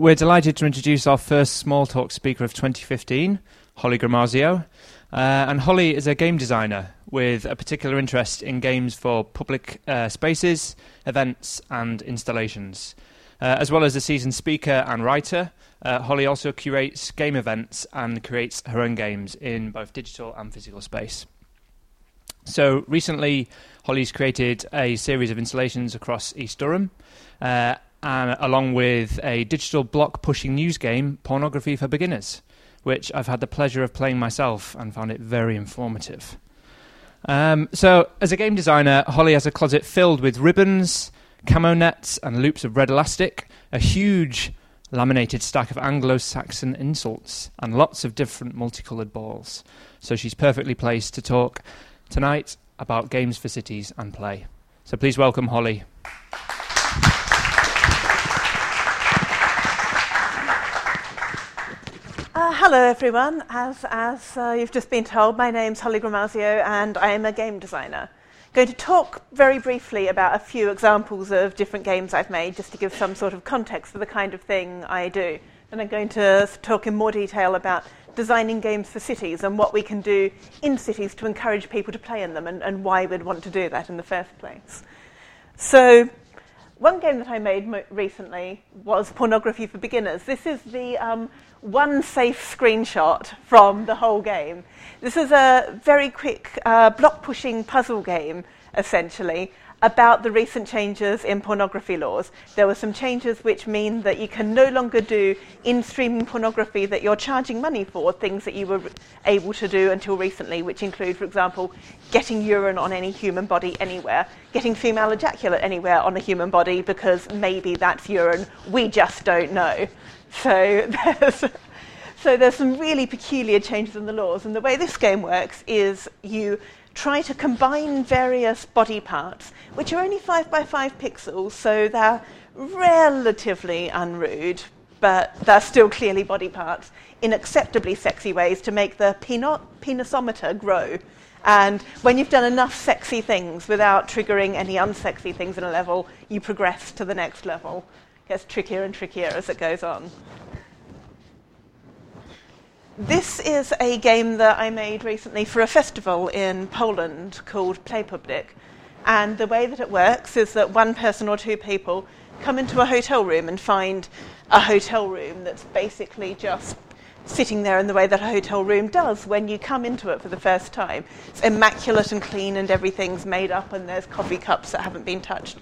we're delighted to introduce our first small talk speaker of 2015, Holly Gramazio. Uh, and Holly is a game designer with a particular interest in games for public uh, spaces, events, and installations. Uh, as well as a seasoned speaker and writer, uh, Holly also curates game events and creates her own games in both digital and physical space. So recently, Holly's created a series of installations across East Durham, uh, and along with a digital block pushing news game, Pornography for Beginners, which I've had the pleasure of playing myself and found it very informative. Um, so, as a game designer, Holly has a closet filled with ribbons, camo nets, and loops of red elastic, a huge laminated stack of Anglo Saxon insults, and lots of different multicoloured balls. So, she's perfectly placed to talk tonight about games for cities and play. So, please welcome Holly. Hello, everyone. As, as uh, you've just been told, my name's Holly Gramazio, and I am a game designer. I'm going to talk very briefly about a few examples of different games I've made, just to give some sort of context for the kind of thing I do. And I'm going to talk in more detail about designing games for cities and what we can do in cities to encourage people to play in them, and, and why we'd want to do that in the first place. So, one game that I made mo- recently was Pornography for Beginners. This is the um, one safe screenshot from the whole game. This is a very quick uh, block pushing puzzle game, essentially, about the recent changes in pornography laws. There were some changes which mean that you can no longer do in streaming pornography that you're charging money for, things that you were able to do until recently, which include, for example, getting urine on any human body anywhere, getting female ejaculate anywhere on a human body because maybe that's urine, we just don't know. So there's, so there's some really peculiar changes in the laws. And the way this game works is you try to combine various body parts, which are only 5 by 5 pixels, so they're relatively unrude, but they're still clearly body parts, in acceptably sexy ways to make the peno- penisometer grow. And when you've done enough sexy things without triggering any unsexy things in a level, you progress to the next level gets trickier and trickier as it goes on. This is a game that I made recently for a festival in Poland called Play Public. And the way that it works is that one person or two people come into a hotel room and find a hotel room that's basically just sitting there in the way that a hotel room does when you come into it for the first time. It's immaculate and clean, and everything's made up, and there's coffee cups that haven't been touched.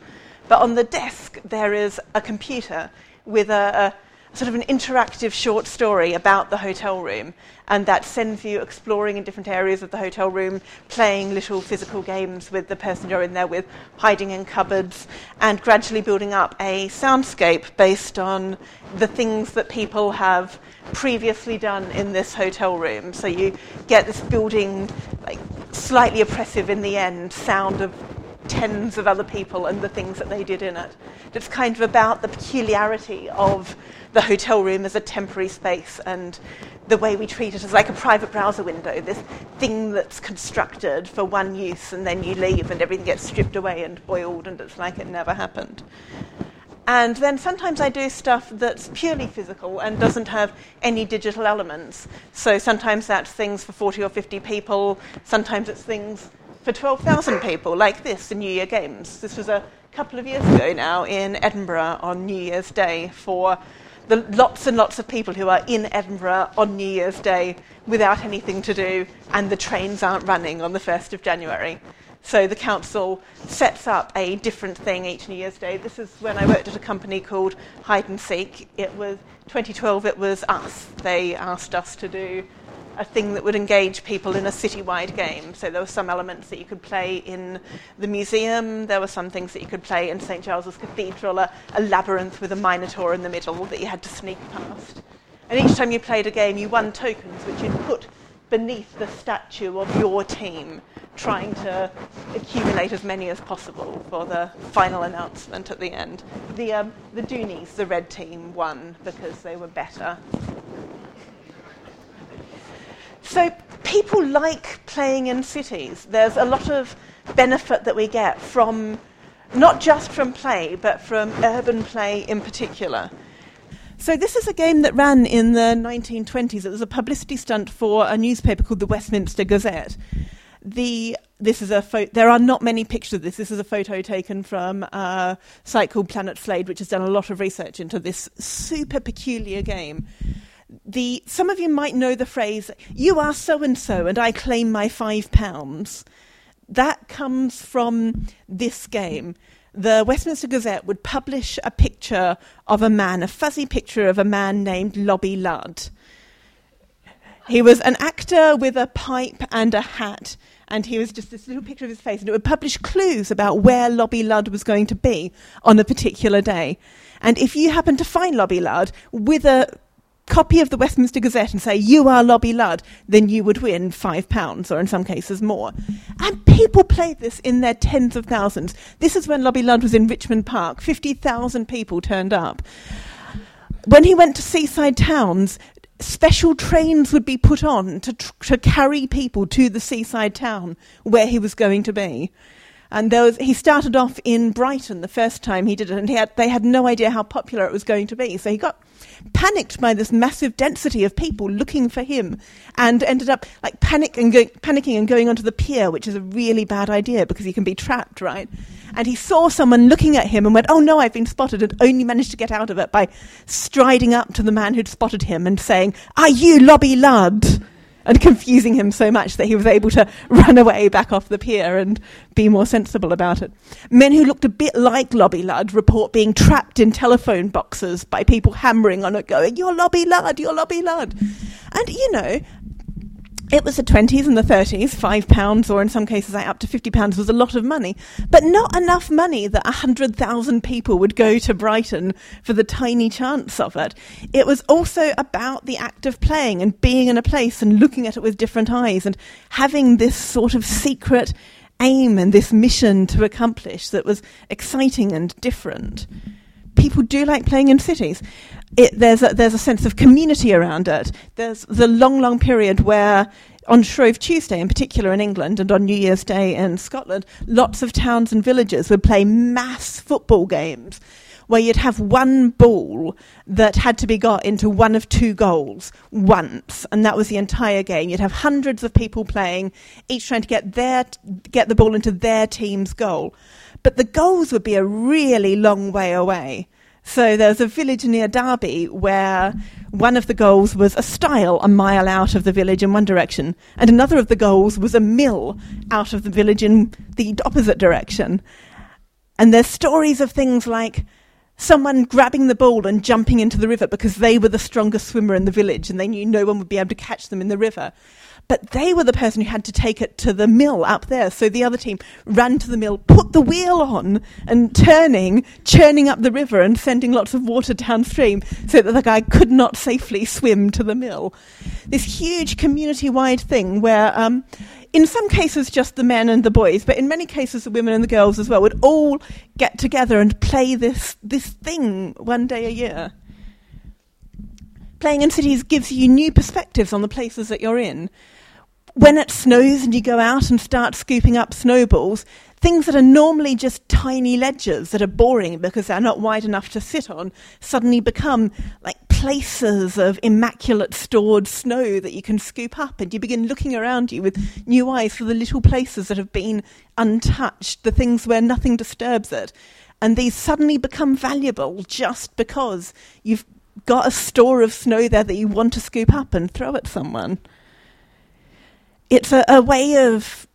But on the desk, there is a computer with a, a, sort of an interactive short story about the hotel room. And that sends you exploring in different areas of the hotel room, playing little physical games with the person you're in there with, hiding in cupboards, and gradually building up a soundscape based on the things that people have previously done in this hotel room. So you get this building, like slightly oppressive in the end, sound of tens of other people and the things that they did in it. It's kind of about the peculiarity of the hotel room as a temporary space and the way we treat it as like a private browser window, this thing that's constructed for one use and then you leave and everything gets stripped away and boiled and it's like it never happened. And then sometimes I do stuff that's purely physical and doesn't have any digital elements. So sometimes that's things for 40 or 50 people, sometimes it's things for 12,000 people, like this, the New Year Games. This was a couple of years ago now in Edinburgh on New Year's Day for the lots and lots of people who are in Edinburgh on New Year's Day without anything to do, and the trains aren't running on the 1st of January. So the council sets up a different thing each New Year's Day. This is when I worked at a company called Hide and Seek. It was 2012. It was us. They asked us to do a thing that would engage people in a citywide game. So there were some elements that you could play in the museum, there were some things that you could play in St Giles's Cathedral, a, a labyrinth with a minotaur in the middle that you had to sneak past. And each time you played a game, you won tokens which you'd put beneath the statue of your team, trying to accumulate as many as possible for the final announcement at the end. The, um, the Doonies, the red team, won because they were better. So people like playing in cities. There's a lot of benefit that we get from not just from play, but from urban play in particular. So this is a game that ran in the 1920s. It was a publicity stunt for a newspaper called the Westminster Gazette. The this is a pho- there are not many pictures of this. This is a photo taken from a site called Planet Slade, which has done a lot of research into this super peculiar game. The some of you might know the phrase "You are so and so, and I claim my five pounds." That comes from this game the Westminster Gazette would publish a picture of a man, a fuzzy picture of a man named Lobby Lud. He was an actor with a pipe and a hat, and he was just this little picture of his face, and it would publish clues about where Lobby Lud was going to be on a particular day. And if you happen to find Lobby Lud with a copy of the Westminster Gazette and say, You are Lobby Lud, then you would win five pounds, or in some cases more. And people played this in their tens of thousands. This is when Lobby Lud was in Richmond Park. 50,000 people turned up. When he went to seaside towns, special trains would be put on to, tr- to carry people to the seaside town where he was going to be. And he started off in Brighton the first time he did it, and had, they had no idea how popular it was going to be. So he got panicked by this massive density of people looking for him, and ended up like panic and go, panicking and going onto the pier, which is a really bad idea because you can be trapped, right? And he saw someone looking at him and went, "Oh no, I've been spotted!" and only managed to get out of it by striding up to the man who'd spotted him and saying, "Are you Lobby Lud?" And confusing him so much that he was able to run away back off the pier and be more sensible about it. Men who looked a bit like Lobby Lud report being trapped in telephone boxes by people hammering on it, going, You're Lobby Lud, you're Lobby Lud. And, you know, it was the 20s and the 30s, five pounds, or in some cases up to 50 pounds was a lot of money, but not enough money that 100,000 people would go to Brighton for the tiny chance of it. It was also about the act of playing and being in a place and looking at it with different eyes and having this sort of secret aim and this mission to accomplish that was exciting and different. People do like playing in cities it, there's a, there's a sense of community around it. There's the long, long period where on Shrove Tuesday, in particular in England, and on New Year's Day in Scotland, lots of towns and villages would play mass football games where you'd have one ball that had to be got into one of two goals once, and that was the entire game. You'd have hundreds of people playing, each trying to get their get the ball into their team's goal, but the goals would be a really long way away. So there was a village near Derby where one of the goals was a stile a mile out of the village in one direction, and another of the goals was a mill out of the village in the opposite direction. And there's stories of things like someone grabbing the ball and jumping into the river because they were the strongest swimmer in the village and they knew no one would be able to catch them in the river. But they were the person who had to take it to the mill up there. So the other team ran to the mill, put the wheel on, and turning, churning up the river and sending lots of water downstream so that the guy could not safely swim to the mill. This huge community wide thing where, um, in some cases, just the men and the boys, but in many cases, the women and the girls as well, would all get together and play this, this thing one day a year. Playing in cities gives you new perspectives on the places that you're in when it snows and you go out and start scooping up snowballs, things that are normally just tiny ledges that are boring because they're not wide enough to sit on suddenly become like places of immaculate stored snow that you can scoop up and you begin looking around you with new eyes for the little places that have been untouched, the things where nothing disturbs it. And these suddenly become valuable just because you've got a store of snow there that you want to scoop up and throw at someone it's a, a way of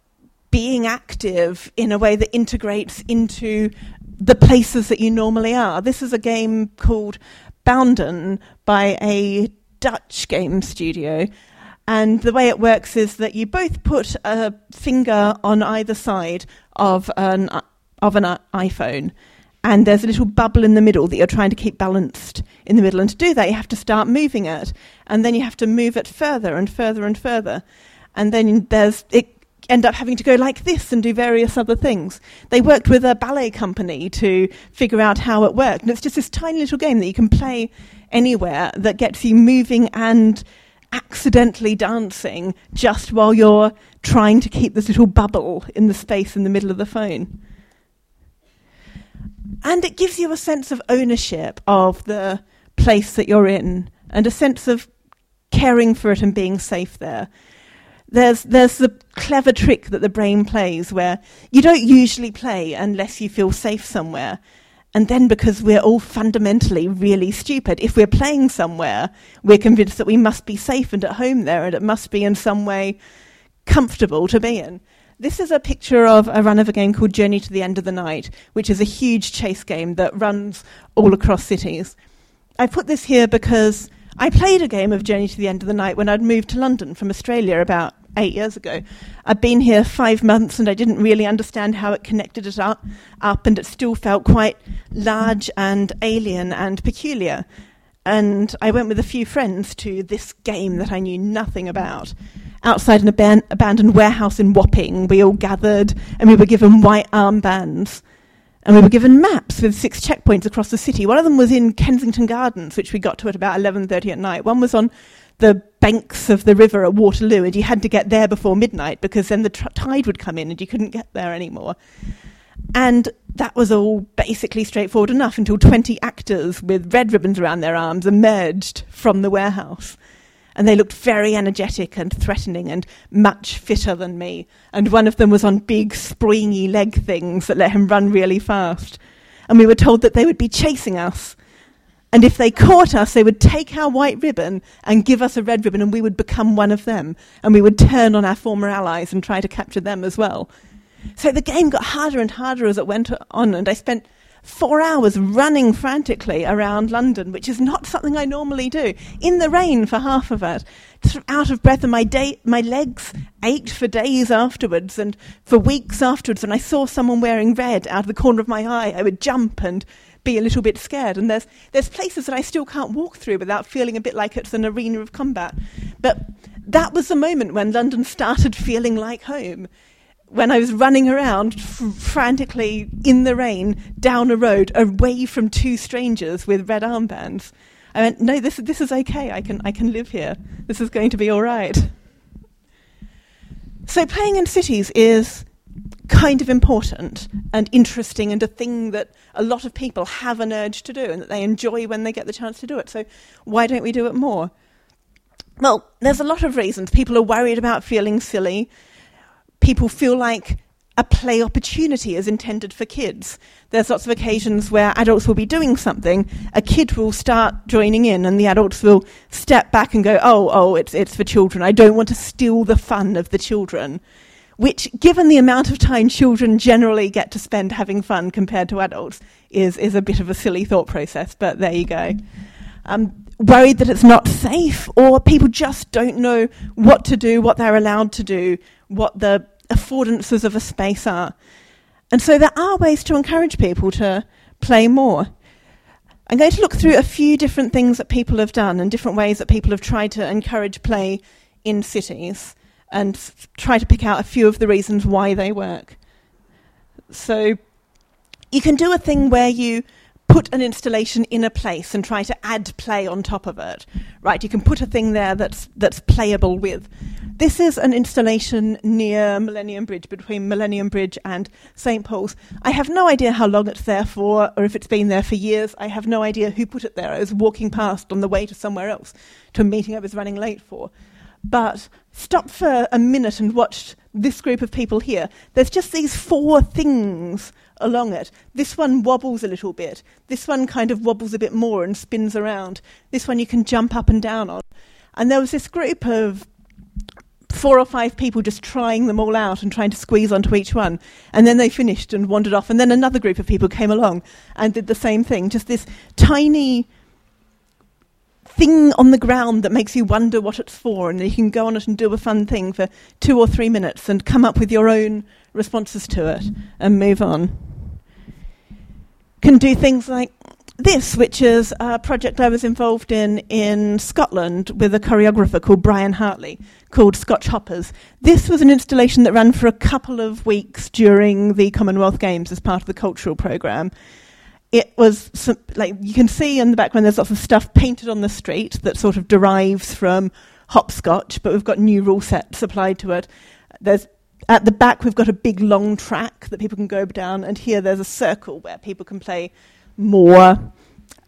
being active in a way that integrates into the places that you normally are. This is a game called Bounden by a Dutch game studio. And the way it works is that you both put a finger on either side of an, of an iPhone. And there's a little bubble in the middle that you're trying to keep balanced in the middle. And to do that, you have to start moving it. And then you have to move it further and further and further and then there's it end up having to go like this and do various other things. They worked with a ballet company to figure out how it worked. And it's just this tiny little game that you can play anywhere that gets you moving and accidentally dancing just while you're trying to keep this little bubble in the space in the middle of the phone. And it gives you a sense of ownership of the place that you're in and a sense of caring for it and being safe there. There's, there's the clever trick that the brain plays where you don't usually play unless you feel safe somewhere. And then, because we're all fundamentally really stupid, if we're playing somewhere, we're convinced that we must be safe and at home there, and it must be in some way comfortable to be in. This is a picture of a run of a game called Journey to the End of the Night, which is a huge chase game that runs all across cities. I put this here because I played a game of Journey to the End of the Night when I'd moved to London from Australia about eight years ago. I'd been here five months and I didn't really understand how it connected it up, up and it still felt quite large and alien and peculiar. And I went with a few friends to this game that I knew nothing about. Outside an aban- abandoned warehouse in Wapping, we all gathered and we were given white armbands. And we were given maps with six checkpoints across the city. One of them was in Kensington Gardens, which we got to at about 11:30 at night. One was on the banks of the river at Waterloo, and you had to get there before midnight because then the tr- tide would come in and you couldn't get there anymore. And that was all basically straightforward enough until 20 actors with red ribbons around their arms emerged from the warehouse. And they looked very energetic and threatening and much fitter than me. And one of them was on big, springy leg things that let him run really fast. And we were told that they would be chasing us and if they caught us, they would take our white ribbon and give us a red ribbon, and we would become one of them. And we would turn on our former allies and try to capture them as well. So the game got harder and harder as it went on, and I spent four hours running frantically around London, which is not something I normally do, in the rain for half of it, out of breath, and my, day, my legs ached for days afterwards and for weeks afterwards. And I saw someone wearing red out of the corner of my eye, I would jump and be a little bit scared. And there's there's places that I still can't walk through without feeling a bit like it's an arena of combat. But that was the moment when London started feeling like home. When I was running around frantically in the rain down a road away from two strangers with red armbands, I went, "No, this this is okay. I can I can live here. This is going to be all right." So playing in cities is kind of important and interesting and a thing that a lot of people have an urge to do and that they enjoy when they get the chance to do it. So why don't we do it more? Well, there's a lot of reasons. People are worried about feeling silly. People feel like a play opportunity is intended for kids. There's lots of occasions where adults will be doing something, a kid will start joining in, and the adults will step back and go, "Oh, oh, it's it's for children. I don't want to steal the fun of the children." Which, given the amount of time children generally get to spend having fun compared to adults, is, is a bit of a silly thought process, but there you go. Um, worried that it's not safe, or people just don't know what to do, what they're allowed to do, what the affordances of a space are. And so there are ways to encourage people to play more. I'm going to look through a few different things that people have done and different ways that people have tried to encourage play in cities and try to pick out a few of the reasons why they work. So you can do a thing where you put an installation in a place and try to add play on top of it. Right, you can put a thing there that's that's playable with. This is an installation near Millennium Bridge, between Millennium Bridge and St Paul's. I have no idea how long it's there for, or if it's been there for years. I have no idea who put it there. I was walking past on the way to somewhere else, to a meeting I was running late for. But stop for a minute and watch this group of people here. There's just these four things along it. This one wobbles a little bit. This one kind of wobbles a bit more and spins around. This one you can jump up and down on. And there was this group of four or five people just trying them all out and trying to squeeze onto each one. And then they finished and wandered off. And then another group of people came along and did the same thing. Just this tiny thing on the ground that makes you wonder what it's for, and you can go on it and do a fun thing for two or three minutes and come up with your own responses to it and move on. Can do things like this, which is a project I was involved in in Scotland with a choreographer called Brian Hartley, called Scotch Hoppers. This was an installation that ran for a couple of weeks during the Commonwealth Games as part of the cultural programme it was some, like you can see in the background there's lots of stuff painted on the street that sort of derives from hopscotch, but we've got new rule sets applied to it. There's at the back we've got a big long track that people can go down, and here there's a circle where people can play more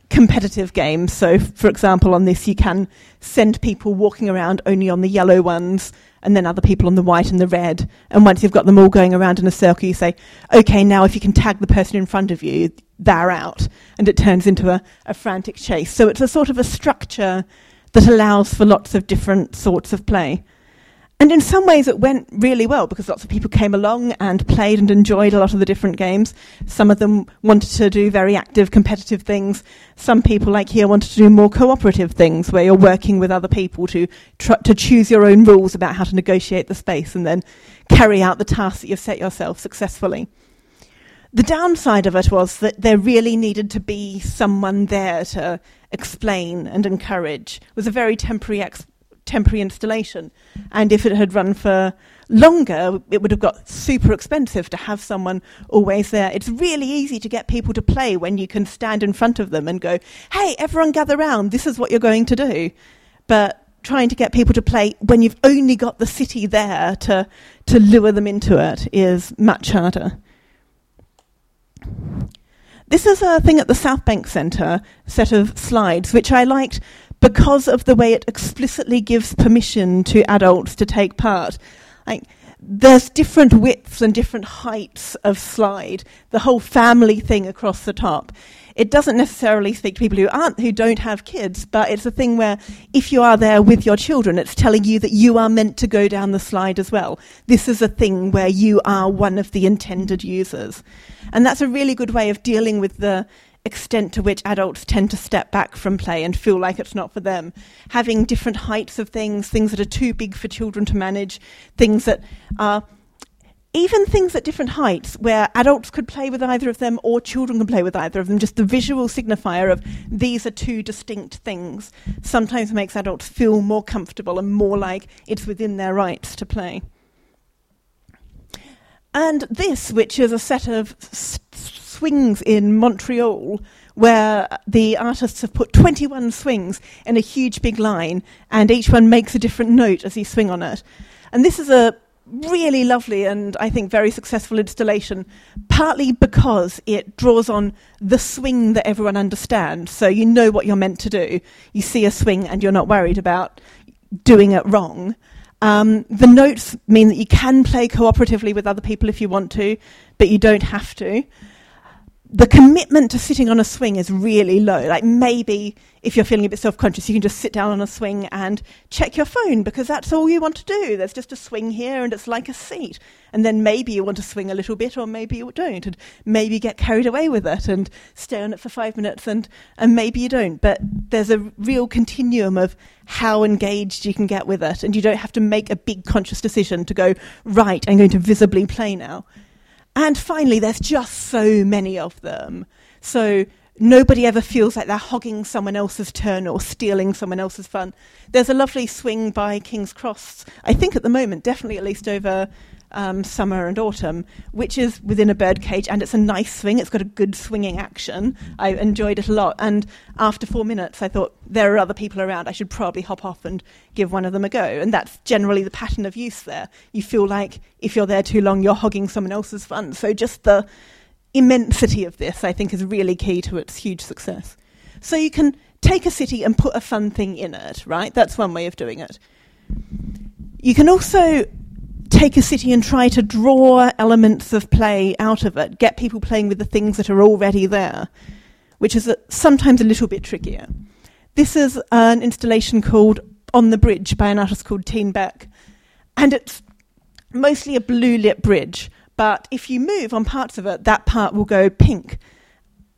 competitive games. So, for example, on this, you can send people walking around only on the yellow ones, and then other people on the white and the red. And once you've got them all going around in a circle, you say, okay, now if you can tag the person in front of you, they're out. And it turns into a, a frantic chase. So it's a sort of a structure that allows for lots of different sorts of play. And in some ways, it went really well because lots of people came along and played and enjoyed a lot of the different games. Some of them wanted to do very active, competitive things. Some people, like here, wanted to do more cooperative things where you're working with other people to tr- to choose your own rules about how to negotiate the space and then carry out the tasks that you've set yourself successfully. The downside of it was that there really needed to be someone there to explain and encourage. It was a very temporary ex- temporary installation. And if it had run for longer, it would have got super expensive to have someone always there. It's really easy to get people to play when you can stand in front of them and go, hey, everyone gather round, this is what you're going to do. But trying to get people to play when you've only got the city there to, to lure them into it is much harder. This is a thing at the South Bank Centre, set of slides, which I liked because of the way it explicitly gives permission to adults to take part. Like, there's different widths and different heights of slide, the whole family thing across the top. It doesn't necessarily speak to people who aren't who don't have kids, but it's a thing where if you are there with your children, it's telling you that you are meant to go down the slide as well. This is a thing where you are one of the intended users. And that's a really good way of dealing with the extent to which adults tend to step back from play and feel like it's not for them. Having different heights of things, things that are too big for children to manage, things that are even things at different heights where adults could play with either of them or children can play with either of them, just the visual signifier of these are two distinct things sometimes makes adults feel more comfortable and more like it's within their rights to play. And this, which is a set of swings in Montreal where the artists have put 21 swings in a huge big line, and each one makes a different note as you swing on it. And this is a really lovely and I think very successful installation, partly because it draws on the swing that everyone understands. So you know what you're meant to do. You see a swing and you're not worried about doing it wrong. Um, the notes mean that you can play cooperatively with other people if you want to, but you don't have to the commitment to sitting on a swing is really low. Like maybe if you're feeling a bit self conscious, you can just sit down on a swing and check your phone because that's all you want to do. There's just a swing here and it's like a seat. And then maybe you want to swing a little bit or maybe you don't. And maybe get carried away with it and stay on it for five minutes and, and maybe you don't. But there's a real continuum of how engaged you can get with it. And you don't have to make a big conscious decision to go, right, I'm going to visibly play now and finally, there's just so many of them. So nobody ever feels like they're hogging someone else's turn or stealing someone else's fun. There's a lovely swing by King's Cross, I think at the moment, definitely at least over um, summer and autumn, which is within a birdcage, and it's a nice swing. It's got a good swinging action. I enjoyed it a lot. And after four minutes, I thought there are other people around. I should probably hop off and give one of them a go. And that's generally the pattern of use there. You feel like if you're there too long, you're hogging someone else's fun. So just the immensity of this, I think, is really key to its huge success. So you can take a city and put a fun thing in it, right? That's one way of doing it. You can also take a city and try to draw elements of play out of it, get people playing with the things that are already there, which is a, sometimes a little bit trickier. This is an installation called On the Bridge by an artist called Tine Beck, and it's mostly a blue lit bridge, but if you move on parts of it, that part will go pink.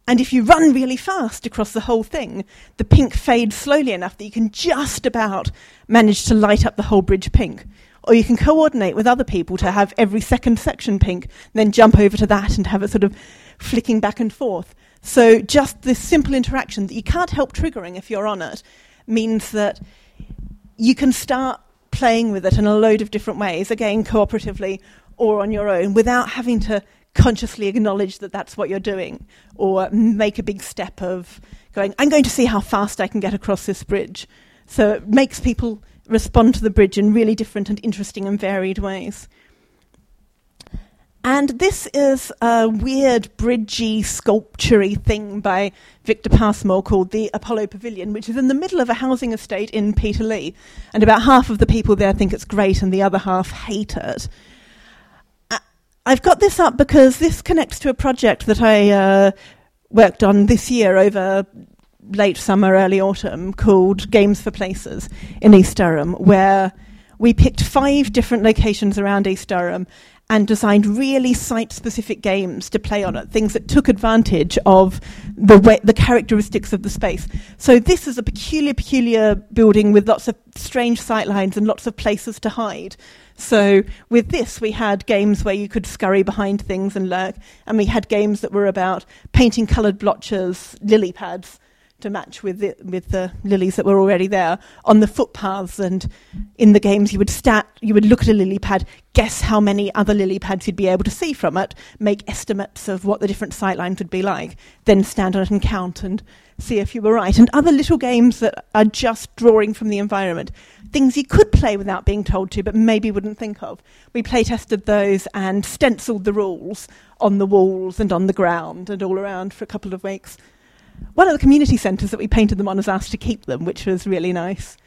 And if you run really fast across the whole thing, the pink fades slowly enough that you can just about manage to light up the whole bridge pink or you can coordinate with other people to have every second section pink, then jump over to that and have it sort of flicking back and forth. So just this simple interaction that you can't help triggering if you're on it means that you can start playing with it in a load of different ways, again, cooperatively or on your own, without having to consciously acknowledge that that's what you're doing or make a big step of going, I'm going to see how fast I can get across this bridge. So it makes people respond to the bridge in really different and interesting and varied ways. And this is a weird, bridgy, sculptury thing by Victor Pasmore called the Apollo Pavilion, which is in the middle of a housing estate in Peterlee. And about half of the people there think it's great, and the other half hate it. I've got this up because this connects to a project that I uh, worked on this year over late summer, early autumn, called Games for Places in East Durham, where we picked five different locations around East Durham and designed really site-specific games to play on it, things that took advantage of the way, the characteristics of the space. So this is a peculiar, peculiar building with lots of strange sightlines and lots of places to hide. So with this, we had games where you could scurry behind things and lurk, and we had games that were about painting coloured blotches, lily pads, to match with the, with the lilies that were already there on the footpaths and in the games. You would stat you would look at a lily pad guess how many other lily pads you'd be able to see from it make estimates of what the different sightlines would be like then stand on it and count and see if you were right. And other little games that are just drawing from the environment. Things you could play without being told to but maybe wouldn't think of. We play tested those and stenciled the rules on the walls and on the ground and all around for a couple of weeks one of the community centres that we painted them on has asked to keep them, which was really nice.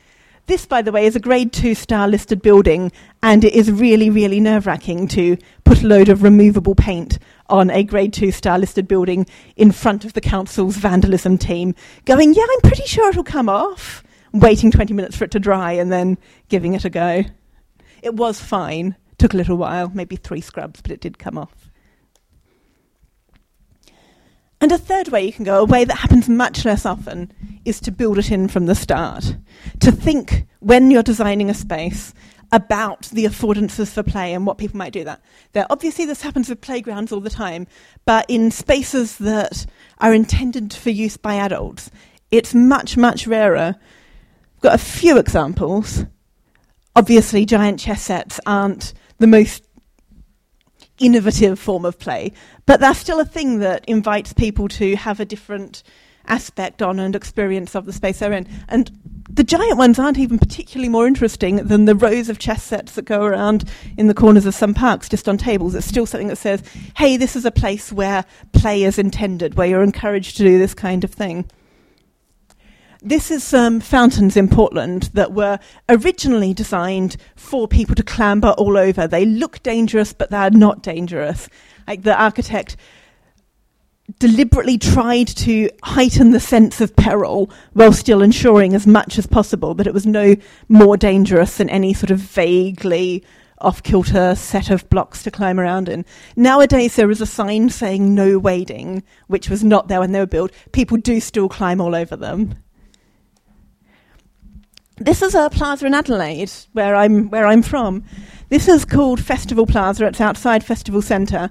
This, by the way, is a grade two star listed building, and it is really, really nerve wracking to put a load of removable paint on a grade two star listed building in front of the council's vandalism team, going, Yeah, I'm pretty sure it'll come off, waiting 20 minutes for it to dry, and then giving it a go. It was fine. Took a little while, maybe three scrubs, but it did come off. And a third way you can go, a way that happens much less often, is to build it in from the start. To think when you're designing a space about the affordances for play and what people might do that. There, obviously, this happens with playgrounds all the time, but in spaces that are intended for use by adults, it's much, much rarer. I've got a few examples. Obviously, giant chess sets aren't the most innovative form of play, but that's still a thing that invites people to have a different aspect on and experience of the space they're in. And the giant ones aren't even particularly more interesting than the rows of chess sets that go around in the corners of some parks just on tables. It's still something that says, hey, this is a place where play is intended, where you're encouraged to do this kind of thing. This is um, fountains in Portland that were originally designed for people to clamber all over. They look dangerous, but they're not dangerous. Like the architect deliberately tried to heighten the sense of peril while still ensuring as much as possible that it was no more dangerous than any sort of vaguely off kilter set of blocks to climb around in. Nowadays, there is a sign saying no wading, which was not there when they were built. People do still climb all over them this is a plaza in Adelaide, where I'm where I'm from. This is called Festival Plaza. It's outside Festival Centre,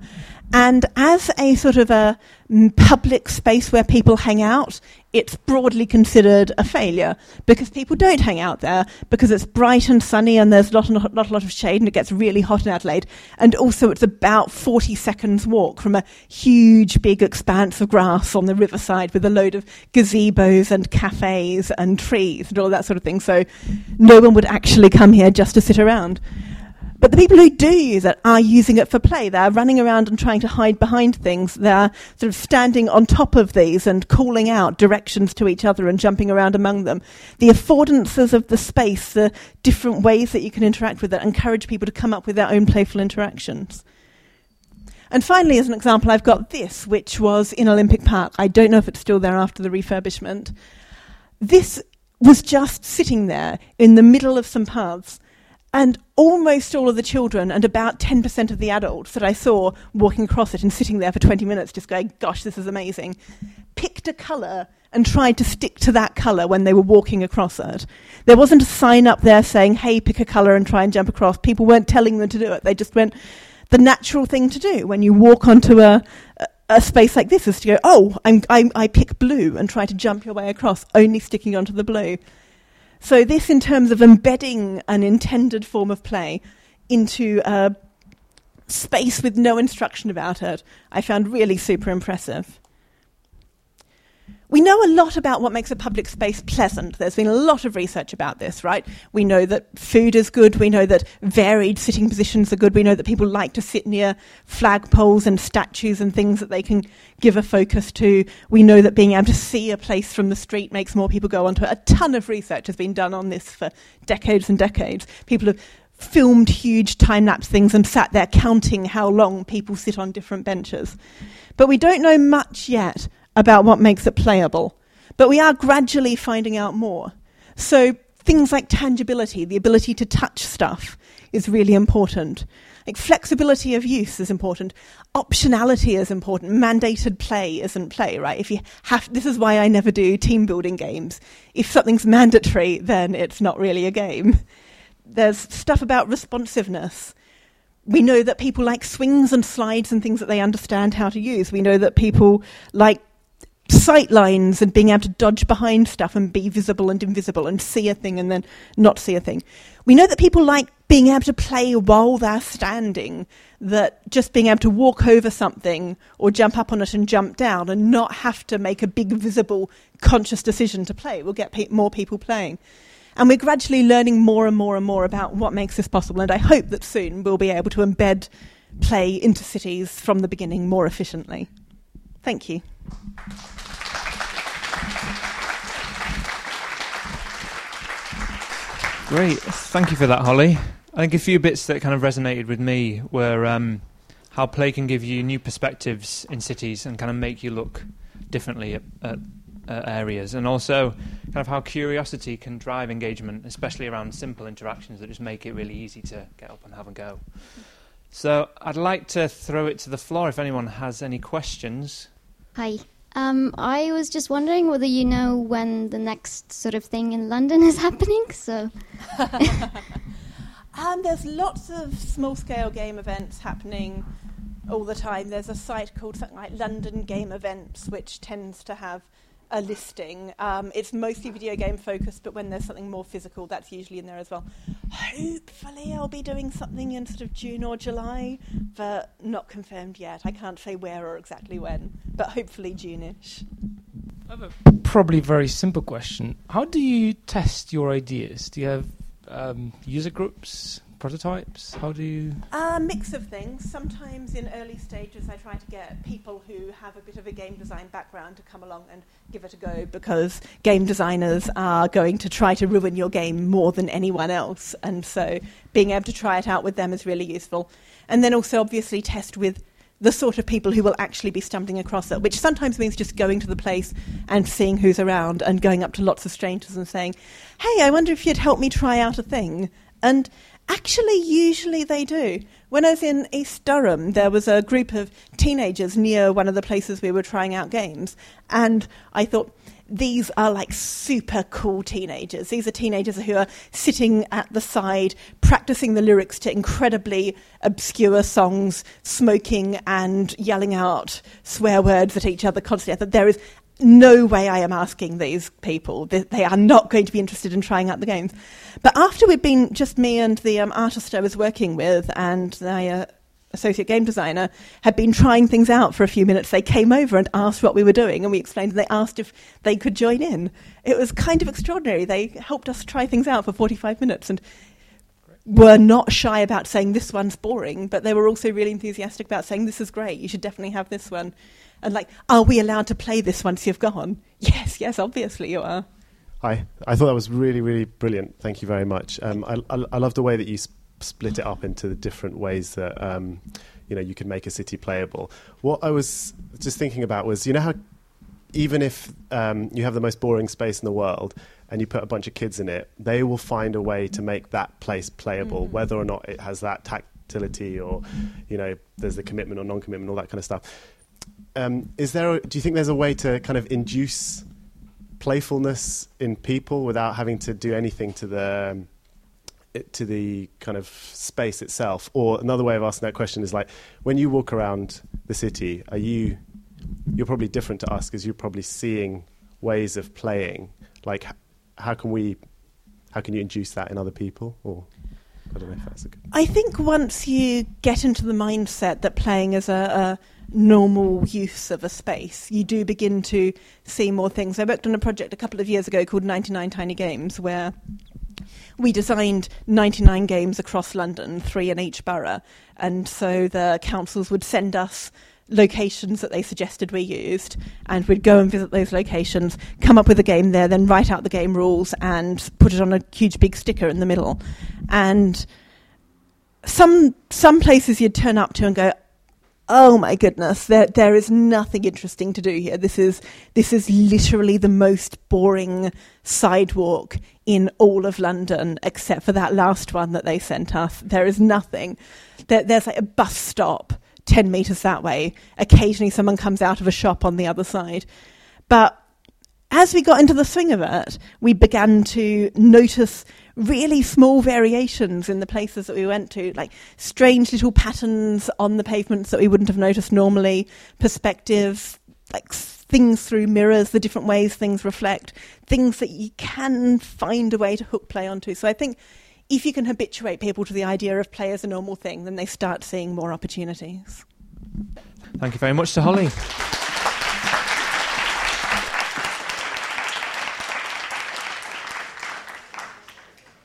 and as a sort of a mm, public space where people hang out, it's broadly considered a failure because people don't hang out there because it's bright and sunny and there's a lot, lot, lot, lot of shade and it gets really hot in Adelaide. And also, it's about 40 seconds walk from a huge, big expanse of grass on the riverside with a load of gazebos and cafes and trees and all that sort of thing. So, no one would actually come here just to sit around. But the people who do use it are using it for play. They're running around and trying to hide behind things. They're sort of standing on top of these and calling out directions to each other and jumping around among them. The affordances of the space, the different ways that you can interact with it, encourage people to come up with their own playful interactions. And finally, as an example, I've got this, which was in Olympic Park. I don't know if it's still there after the refurbishment. This was just sitting there in the middle of some paths and almost all of the children and about 10% of the adults that I saw walking across it and sitting there for 20 minutes just going, gosh, this is amazing, picked a colour and tried to stick to that colour when they were walking across it. There wasn't a sign up there saying, hey, pick a colour and try and jump across. People weren't telling them to do it. They just went, the natural thing to do when you walk onto a, a space like this is to go, oh, I'm, I'm, I pick blue and try to jump your way across, only sticking onto the blue. So, this in terms of embedding an intended form of play into a space with no instruction about it, I found really super impressive. We know a lot about what makes a public space pleasant. There's been a lot of research about this, right? We know that food is good. We know that varied sitting positions are good. We know that people like to sit near flagpoles and statues and things that they can give a focus to. We know that being able to see a place from the street makes more people go onto it. A ton of research has been done on this for decades and decades. People have filmed huge time lapse things and sat there counting how long people sit on different benches. But we don't know much yet about what makes it playable. But we are gradually finding out more. So things like tangibility, the ability to touch stuff, is really important. Like flexibility of use is important. Optionality is important. Mandated play isn't play, right? If you have, this is why I never do team building games. If something's mandatory, then it's not really a game. There's stuff about responsiveness. We know that people like swings and slides and things that they understand how to use. We know that people like sight lines and being able to dodge behind stuff and be visible and invisible and see a thing and then not see a thing. We know that people like being able to play while they're standing, that just being able to walk over something or jump up on it and jump down and not have to make a big, visible, conscious decision to play will get pe- more people playing. And we're gradually learning more and more and more about what makes this possible. And I hope that soon we'll be able to embed play into cities from the beginning more efficiently. Thank you. Great, thank you for that, Holly. I think a few bits that kind of resonated with me were um, how play can give you new perspectives in cities and kind of make you look differently at, at uh, areas, and also kind of how curiosity can drive engagement, especially around simple interactions that just make it really easy to get up and have a go. So I'd like to throw it to the floor if anyone has any questions. Hi. Um, I was just wondering whether you know when the next sort of thing in London is happening. So, um, there's lots of small-scale game events happening all the time. There's a site called something like London Game Events, which tends to have a listing. Um, it's mostly video game focused, but when there's something more physical, that's usually in there as well. Hopefully, I'll be doing something in sort of June or July, but not confirmed yet. I can't say where or exactly when, but hopefully June-ish. I have a probably very simple question. How do you test your ideas? Do you have um, user groups? Prototypes? How do you? A mix of things. Sometimes in early stages, I try to get people who have a bit of a game design background to come along and give it a go because game designers are going to try to ruin your game more than anyone else. And so being able to try it out with them is really useful. And then also, obviously, test with the sort of people who will actually be stumbling across it, which sometimes means just going to the place and seeing who's around and going up to lots of strangers and saying, Hey, I wonder if you'd help me try out a thing. And Actually, usually they do. When I was in East Durham, there was a group of teenagers near one of the places we were trying out games, and I thought, these are like super cool teenagers. These are teenagers who are sitting at the side, practicing the lyrics to incredibly obscure songs, smoking and yelling out swear words at each other constantly. There is no way I am asking these people. They, are not going to be interested in trying out the games. But after we'd been just me and the um, artist I was working with and the uh, associate game designer had been trying things out for a few minutes, they came over and asked what we were doing, and we explained. And they asked if they could join in. It was kind of extraordinary. They helped us try things out for 45 minutes and were not shy about saying this one's boring, but they were also really enthusiastic about saying this is great. You should definitely have this one and like, are we allowed to play this once you've gone? Yes, yes, obviously you are. Hi, I thought that was really, really brilliant. Thank you very much. Um, I, I, I, love the way that you sp- split it up into the different ways that um, you know you can make a city playable. What I was just thinking about was, you know how even if um, you have the most boring space in the world and you put a bunch of kids in it, they will find a way to make that place playable, mm-hmm. whether or not it has that tactility or you know there's the commitment or non-commitment, all that kind of stuff um, is there? A, do you think there's a way to kind of induce playfulness in people without having to do anything to the um, to the kind of space itself? Or another way of asking that question is like, when you walk around the city, are you you're probably different to us because you're probably seeing ways of playing. Like, how can we? How can you induce that in other people? Or I don't know if that's a good. I think once you get into the mindset that playing is a, a normal use of a space, you do begin to see more things. I worked on a project a couple of years ago called 99 Tiny Games, where we designed 99 games across London, three in each borough. And so the councils would send us locations that they suggested we used, and we'd go and visit those locations, come up with a game there, then write out the game rules and put it on a huge big sticker in the middle. And some some places you'd turn up to and go, oh my goodness, there there is nothing interesting to do here. This is this is literally the most boring sidewalk in all of London, except for that last one that they sent us. There is nothing. There, there's like a bus stop 10 metres that way. Occasionally, someone comes out of a shop on the other side. But as we got into the swing of it, we began to notice really small variations in the places that we went to, like strange little patterns on the pavements that we wouldn't have noticed normally, perspectives, like things through mirrors, the different ways things reflect, things that you can find a way to hook play onto. So I think if you can habituate people to the idea of play as a normal thing, then they start seeing more opportunities. Thank you very much to Holly.